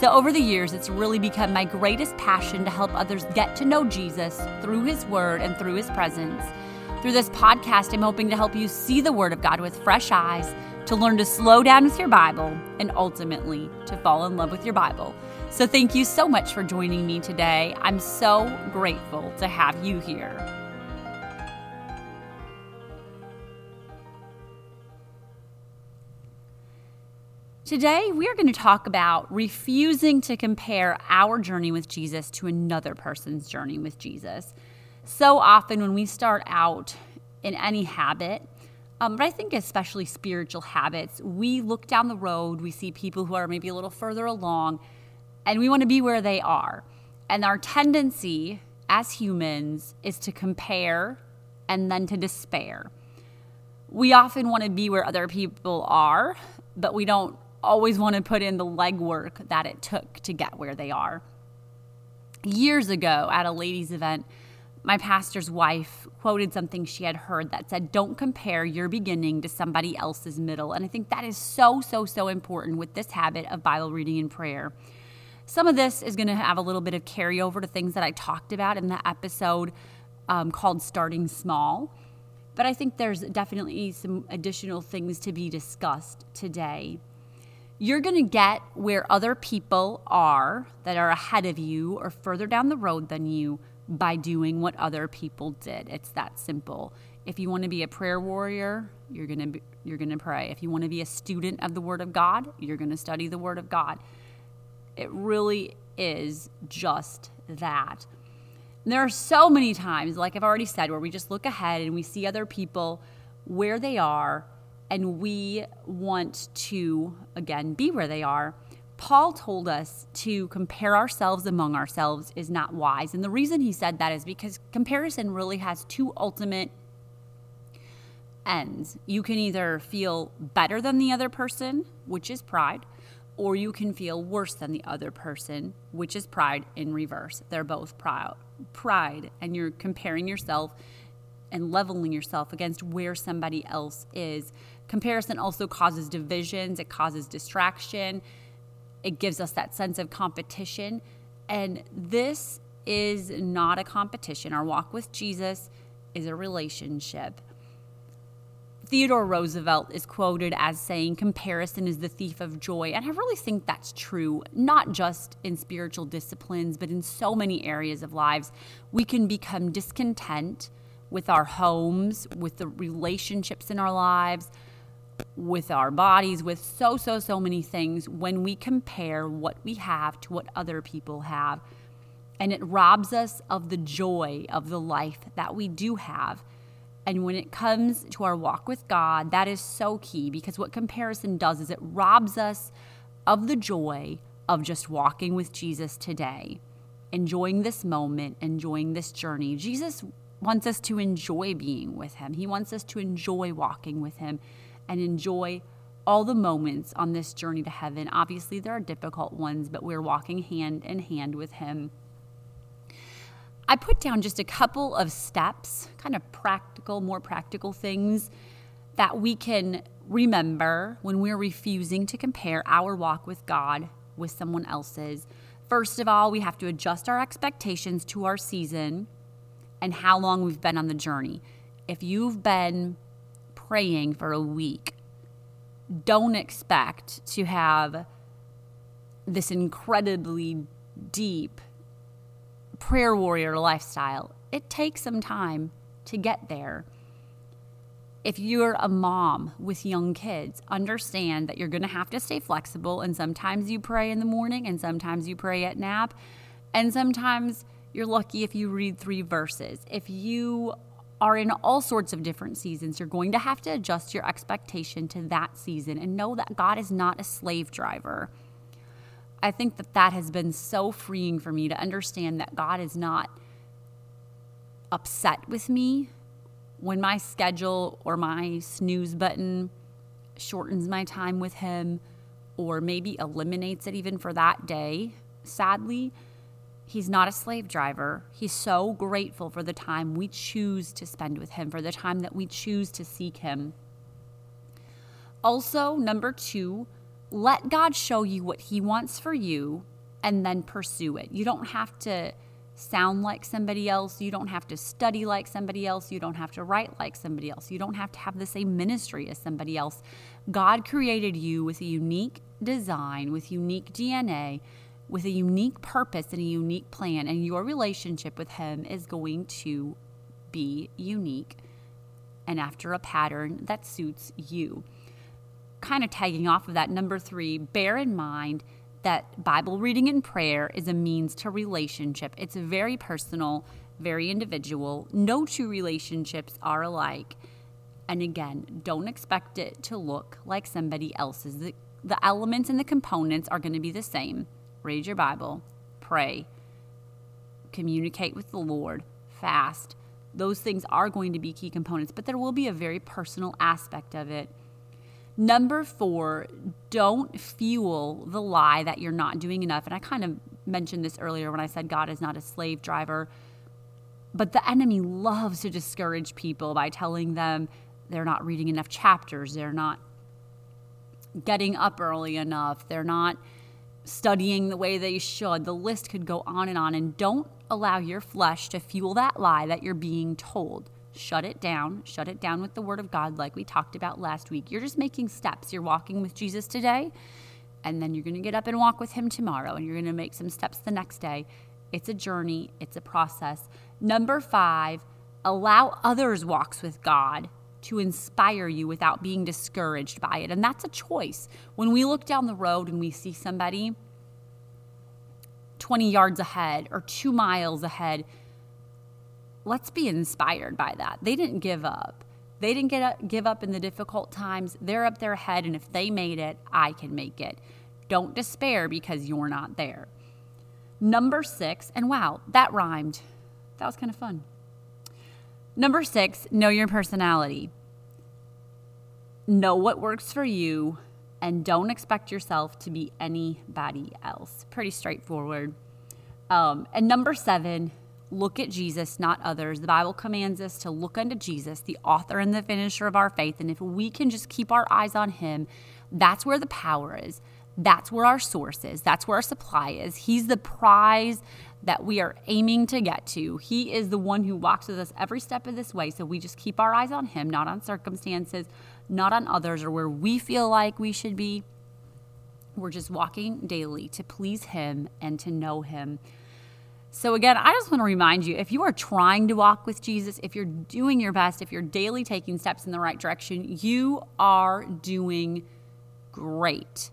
So, over the years, it's really become my greatest passion to help others get to know Jesus through His Word and through His presence. Through this podcast, I'm hoping to help you see the Word of God with fresh eyes, to learn to slow down with your Bible, and ultimately to fall in love with your Bible. So, thank you so much for joining me today. I'm so grateful to have you here. Today, we are going to talk about refusing to compare our journey with Jesus to another person's journey with Jesus. So often, when we start out in any habit, um, but I think especially spiritual habits, we look down the road, we see people who are maybe a little further along, and we want to be where they are. And our tendency as humans is to compare and then to despair. We often want to be where other people are, but we don't always want to put in the legwork that it took to get where they are. Years ago at a ladies' event, my pastor's wife quoted something she had heard that said, Don't compare your beginning to somebody else's middle. And I think that is so, so, so important with this habit of Bible reading and prayer. Some of this is going to have a little bit of carryover to things that I talked about in the episode um, called Starting Small. But I think there's definitely some additional things to be discussed today you're going to get where other people are that are ahead of you or further down the road than you by doing what other people did. It's that simple. If you want to be a prayer warrior, you're going to be, you're going to pray. If you want to be a student of the word of God, you're going to study the word of God. It really is just that. And there are so many times, like I've already said, where we just look ahead and we see other people where they are and we want to, again, be where they are. Paul told us to compare ourselves among ourselves is not wise. And the reason he said that is because comparison really has two ultimate ends. You can either feel better than the other person, which is pride, or you can feel worse than the other person, which is pride in reverse. They're both proud, pride, and you're comparing yourself and leveling yourself against where somebody else is. Comparison also causes divisions, it causes distraction, it gives us that sense of competition. And this is not a competition. Our walk with Jesus is a relationship. Theodore Roosevelt is quoted as saying, Comparison is the thief of joy. And I really think that's true, not just in spiritual disciplines, but in so many areas of lives. We can become discontent with our homes, with the relationships in our lives, with our bodies, with so, so, so many things when we compare what we have to what other people have. And it robs us of the joy of the life that we do have. And when it comes to our walk with God, that is so key because what comparison does is it robs us of the joy of just walking with Jesus today, enjoying this moment, enjoying this journey. Jesus wants us to enjoy being with Him, He wants us to enjoy walking with Him and enjoy all the moments on this journey to heaven. Obviously, there are difficult ones, but we're walking hand in hand with Him. I put down just a couple of steps, kind of practical, more practical things that we can remember when we're refusing to compare our walk with God with someone else's. First of all, we have to adjust our expectations to our season and how long we've been on the journey. If you've been praying for a week, don't expect to have this incredibly deep prayer warrior lifestyle. It takes some time to get there. If you're a mom with young kids, understand that you're going to have to stay flexible. And sometimes you pray in the morning, and sometimes you pray at nap, and sometimes you're lucky if you read three verses. If you are in all sorts of different seasons, you're going to have to adjust your expectation to that season and know that God is not a slave driver. I think that that has been so freeing for me to understand that God is not upset with me when my schedule or my snooze button shortens my time with him or maybe eliminates it even for that day, sadly, he's not a slave driver. He's so grateful for the time we choose to spend with him, for the time that we choose to seek him. Also, number two, let God show you what he wants for you and then pursue it. You don't have to sound like somebody else. You don't have to study like somebody else. You don't have to write like somebody else. You don't have to have the same ministry as somebody else. God created you with a unique design, with unique DNA, with a unique purpose and a unique plan, and your relationship with Him is going to be unique and after a pattern that suits you. Kind of tagging off of that, number three, bear in mind that Bible reading and prayer is a means to relationship. It's very personal, very individual. No two relationships are alike. And again, don't expect it to look like somebody else's. The, the elements and the components are going to be the same. Read your Bible, pray, communicate with the Lord, fast. Those things are going to be key components, but there will be a very personal aspect of it Number four, don't fuel the lie that you're not doing enough. And I kind of mentioned this earlier when I said God is not a slave driver. But the enemy loves to discourage people by telling them they're not reading enough chapters, they're not getting up early enough, they're not studying the way they should. The list could go on and on. And don't allow your flesh to fuel that lie that you're being told shut it down, shut it down with the Word of God, like we talked about last week. You're just making steps. You're walking with Jesus today, and then you're going to get up and walk with Him tomorrow, and you're going to make some steps the next day. It's a journey, it's a process. Number five, allow others' walks with God to inspire you without being discouraged by it. And that's a choice. When we look down the road and we see somebody 20 yards ahead or two miles ahead, let's be inspired by that. They didn't give up. They didn't get up, give up in the difficult times. They're up there ahead, and if they made it, I can make it. Don't despair because you're not there. Number six, and wow, that rhymed. That was kind of fun. Number six, know your personality. Know what works for you and don't expect yourself to be anybody else. Pretty straightforward. Um, and number seven, look at Jesus, not others. The Bible commands us to look unto Jesus, the author and the finisher of our faith. And if we can just keep our eyes on him, that's where the power is. That's where our source is. That's where our supply is. He's the prize that we are aiming to get to. He is the one who walks with us every step of this way. So we just keep our eyes on him, not on circumstances, not on others or where we feel like we should be. We're just walking daily to please him and to know him. So, again, I just want to remind you if you are trying to walk with Jesus, if you're doing your best, if you're daily taking steps in the right direction, you are doing great.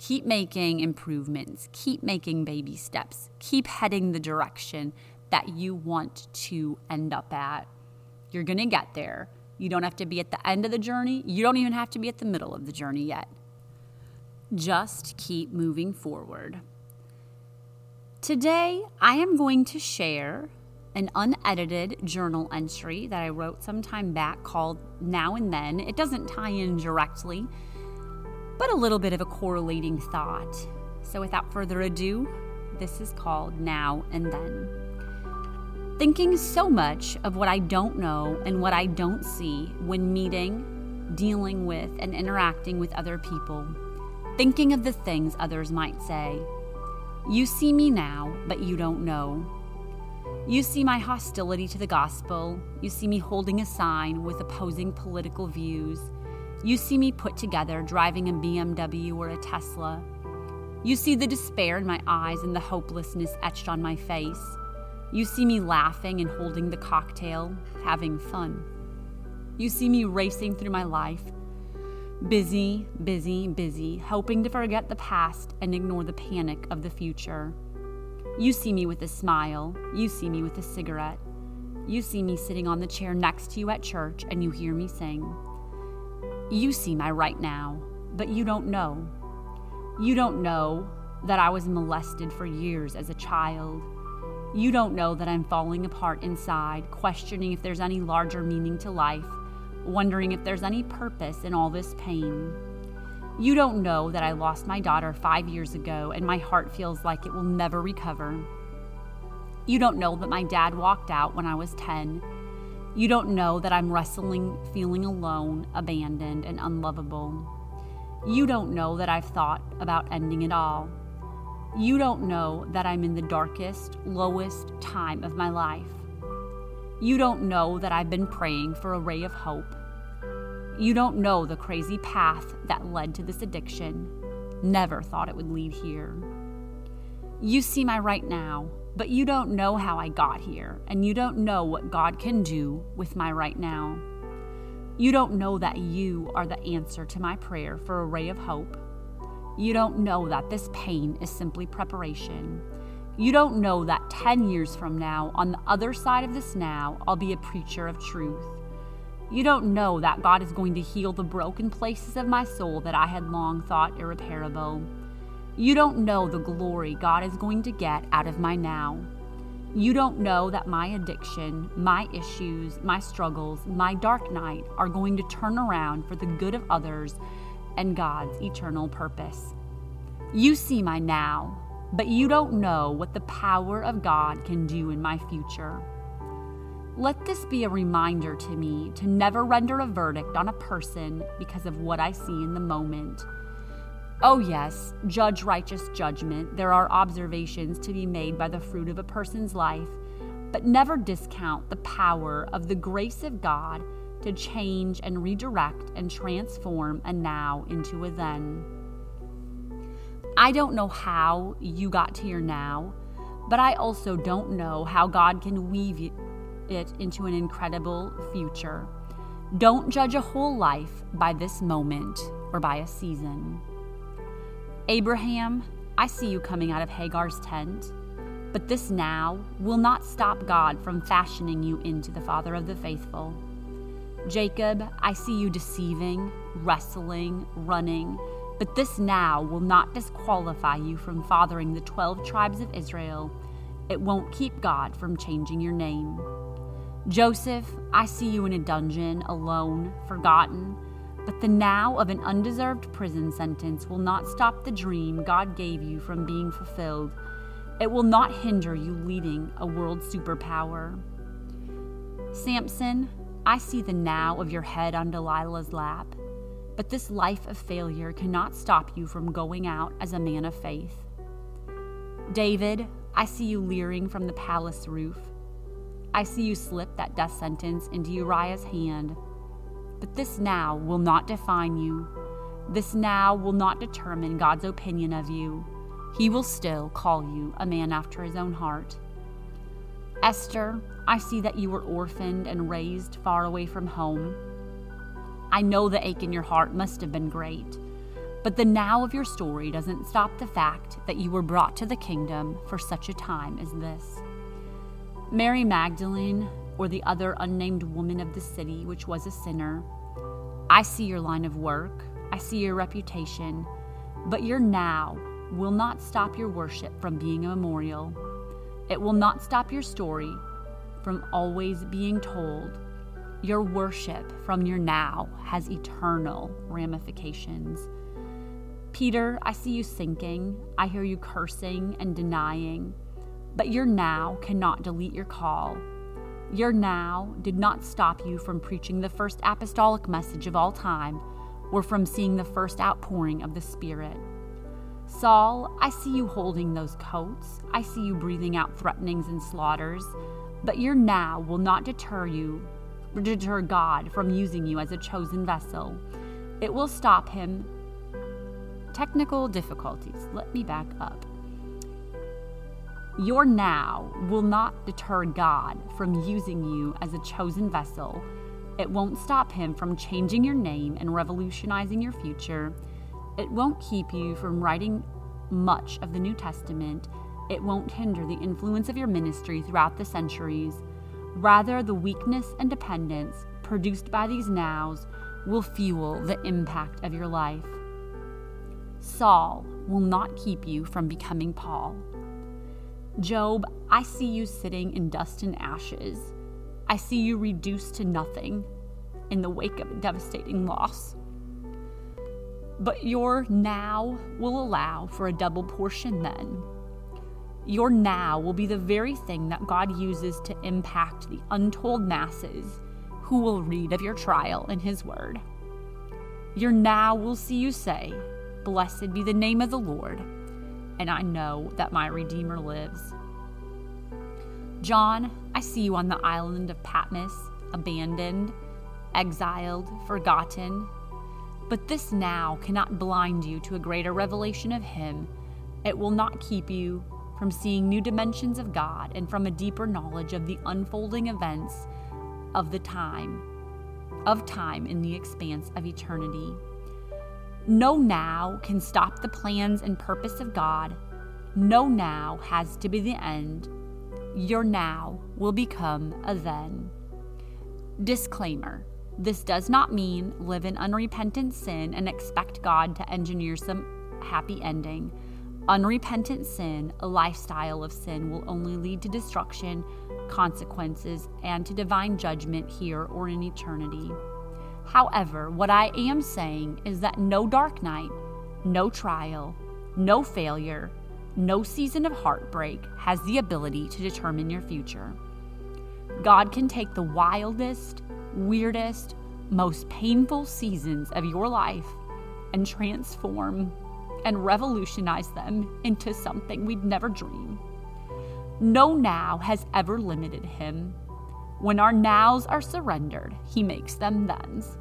Keep making improvements, keep making baby steps, keep heading the direction that you want to end up at. You're to get there. You don't have to be at the end of the journey, you don't even have to be at the middle of the journey yet. Just keep moving forward. Today, I am going to share an unedited journal entry that I wrote some time back called Now and Then. It doesn't tie in directly, but a little bit of a correlating thought. So, without further ado, this is called Now and Then. Thinking so much of what I don't know and what I don't see when meeting, dealing with, and interacting with other people. Thinking of the things others might say you see me now, but you don't know. You see my hostility to the gospel. You see me holding a sign with opposing political views. You see me put together driving a BMW or a Tesla. You see the despair in my eyes and the hopelessness etched on my face. You see me laughing and holding the cocktail, having fun. You see me racing through my life, Busy, busy, busy, hoping to forget the past and ignore the panic of the future. You see me with a smile. You see me with a cigarette. You see me sitting on the chair next to you at church and you hear me sing. You see my right now, but you don't know. You don't know that I was molested for years as a child. You don't know that I'm falling apart inside, questioning if there's any larger meaning to life, wondering if there's any purpose in all this pain. You don't know that I lost my daughter five years ago and my heart feels like it will never recover. You don't know that my dad walked out when I was 10. You don't know that I'm wrestling, feeling alone, abandoned, and unlovable. You don't know that I've thought about ending it all. You don't know that I'm in the darkest, lowest time of my life. You don't know that I've been praying for a ray of hope. You don't know the crazy path that led to this addiction. Never thought it would lead here. You see my right now, but you don't know how I got here, and you don't know what God can do with my right now. You don't know that you are the answer to my prayer for a ray of hope. You don't know that this pain is simply preparation. You don't know that 10 years from now, on the other side of this now, I'll be a preacher of truth. You don't know that God is going to heal the broken places of my soul that I had long thought irreparable. You don't know the glory God is going to get out of my now. You don't know that my addiction, my issues, my struggles, my dark night are going to turn around for the good of others and God's eternal purpose. You see my now, but you don't know what the power of God can do in my future. Let this be a reminder to me to never render a verdict on a person because of what I see in the moment. Oh, yes, judge righteous judgment. There are observations to be made by the fruit of a person's life, but never discount the power of the grace of God to change and redirect and transform a now into a then. I don't know how you got to your now, but I also don't know how God can weave it into an incredible future. Don't judge a whole life by this moment or by a season. Abraham, I see you coming out of Hagar's tent, but this now will not stop God from fashioning you into the father of the faithful. Jacob, I see you deceiving, wrestling, running, but this now will not disqualify you from fathering the 12 tribes of Israel. It won't keep God from changing your name. Joseph, I see you in a dungeon, alone, forgotten, but the now of an undeserved prison sentence will not stop the dream God gave you from being fulfilled. It will not hinder you leading a world superpower. Samson, I see the now of your head on Delilah's lap, but this life of failure cannot stop you from going out as a man of faith. David, I see you leering from the palace roof. I see you slip that death sentence into Uriah's hand. But this now will not define you. This now will not determine God's opinion of you. He will still call you a man after his own heart. Esther, I see that you were orphaned and raised far away from home. I know the ache in your heart must have been great, but the now of your story doesn't stop the fact that you were brought to the kingdom for such a time as this. Mary Magdalene, or the other unnamed woman of the city, which was a sinner, I see your line of work, I see your reputation, but your now will not stop your worship from being a memorial. It will not stop your story from always being told. Your worship from your now has eternal ramifications. Peter, I see you sinking. I hear you cursing and denying. But your now cannot delete your call. Your now did not stop you from preaching the first apostolic message of all time or from seeing the first outpouring of the Spirit. Saul, I see you holding those coats. I see you breathing out threatenings and slaughters. But your now will not deter you, deter God from using you as a chosen vessel. It will stop him. Technical difficulties. Let me back up. Your now will not deter God from using you as a chosen vessel. It won't stop him from changing your name and revolutionizing your future. It won't keep you from writing much of the New Testament. It won't hinder the influence of your ministry throughout the centuries. Rather, the weakness and dependence produced by these nows will fuel the impact of your life. Saul will not keep you from becoming Paul. Job, I see you sitting in dust and ashes. I see you reduced to nothing in the wake of a devastating loss. But your now will allow for a double portion then. Your now will be the very thing that God uses to impact the untold masses who will read of your trial in His Word. Your now will see you say, Blessed be the name of the Lord, and I know that my Redeemer lives. John, I see you on the island of Patmos, abandoned, exiled, forgotten. But this now cannot blind you to a greater revelation of Him. It will not keep you from seeing new dimensions of God and from a deeper knowledge of the unfolding events of the time, of time in the expanse of eternity. No now can stop the plans and purpose of God. No now has to be the end. Your now will become a then. Disclaimer this does not mean live in unrepentant sin and expect God to engineer some happy ending. Unrepentant sin, a lifestyle of sin, will only lead to destruction, consequences, and to divine judgment here or in eternity. However, what I am saying is that no dark night, no trial, no failure, no season of heartbreak has the ability to determine your future. God can take the wildest, weirdest, most painful seasons of your life and transform and revolutionize them into something we'd never dream. No now has ever limited him. When our nows are surrendered, he makes them thens.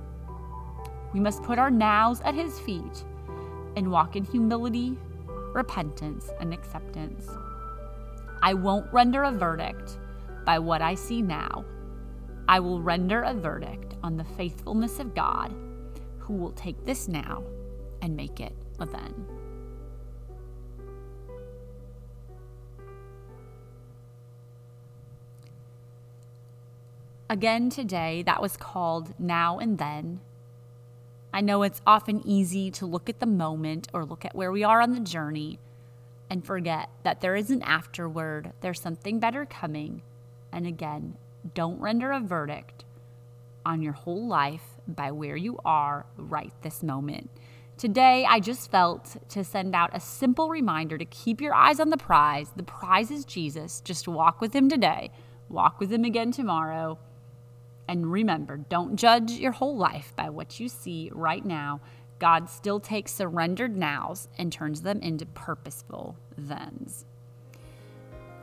We must put our nows at his feet and walk in humility, repentance, and acceptance. I won't render a verdict by what I see now. I will render a verdict on the faithfulness of God, who will take this now and make it a then. Again today, that was called Now and Then. I know it's often easy to look at the moment or look at where we are on the journey and forget that there is an afterward, there's something better coming. And again, don't render a verdict on your whole life by where you are right this moment. Today, I just felt to send out a simple reminder to keep your eyes on the prize. The prize is Jesus. Just walk with him today, walk with him again tomorrow. And remember, don't judge your whole life by what you see right now. God still takes surrendered nows and turns them into purposeful thens.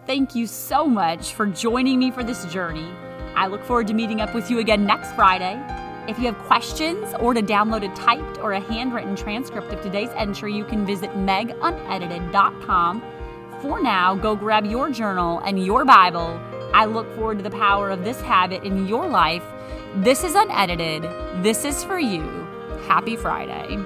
Thank you so much for joining me for this journey. I look forward to meeting up with you again next Friday. If you have questions or to download a typed or a handwritten transcript of today's entry, you can visit megunedited.com. For now, go grab your journal and your Bible. I look forward to the power of this habit in your life. This is unedited. This is for you. Happy Friday.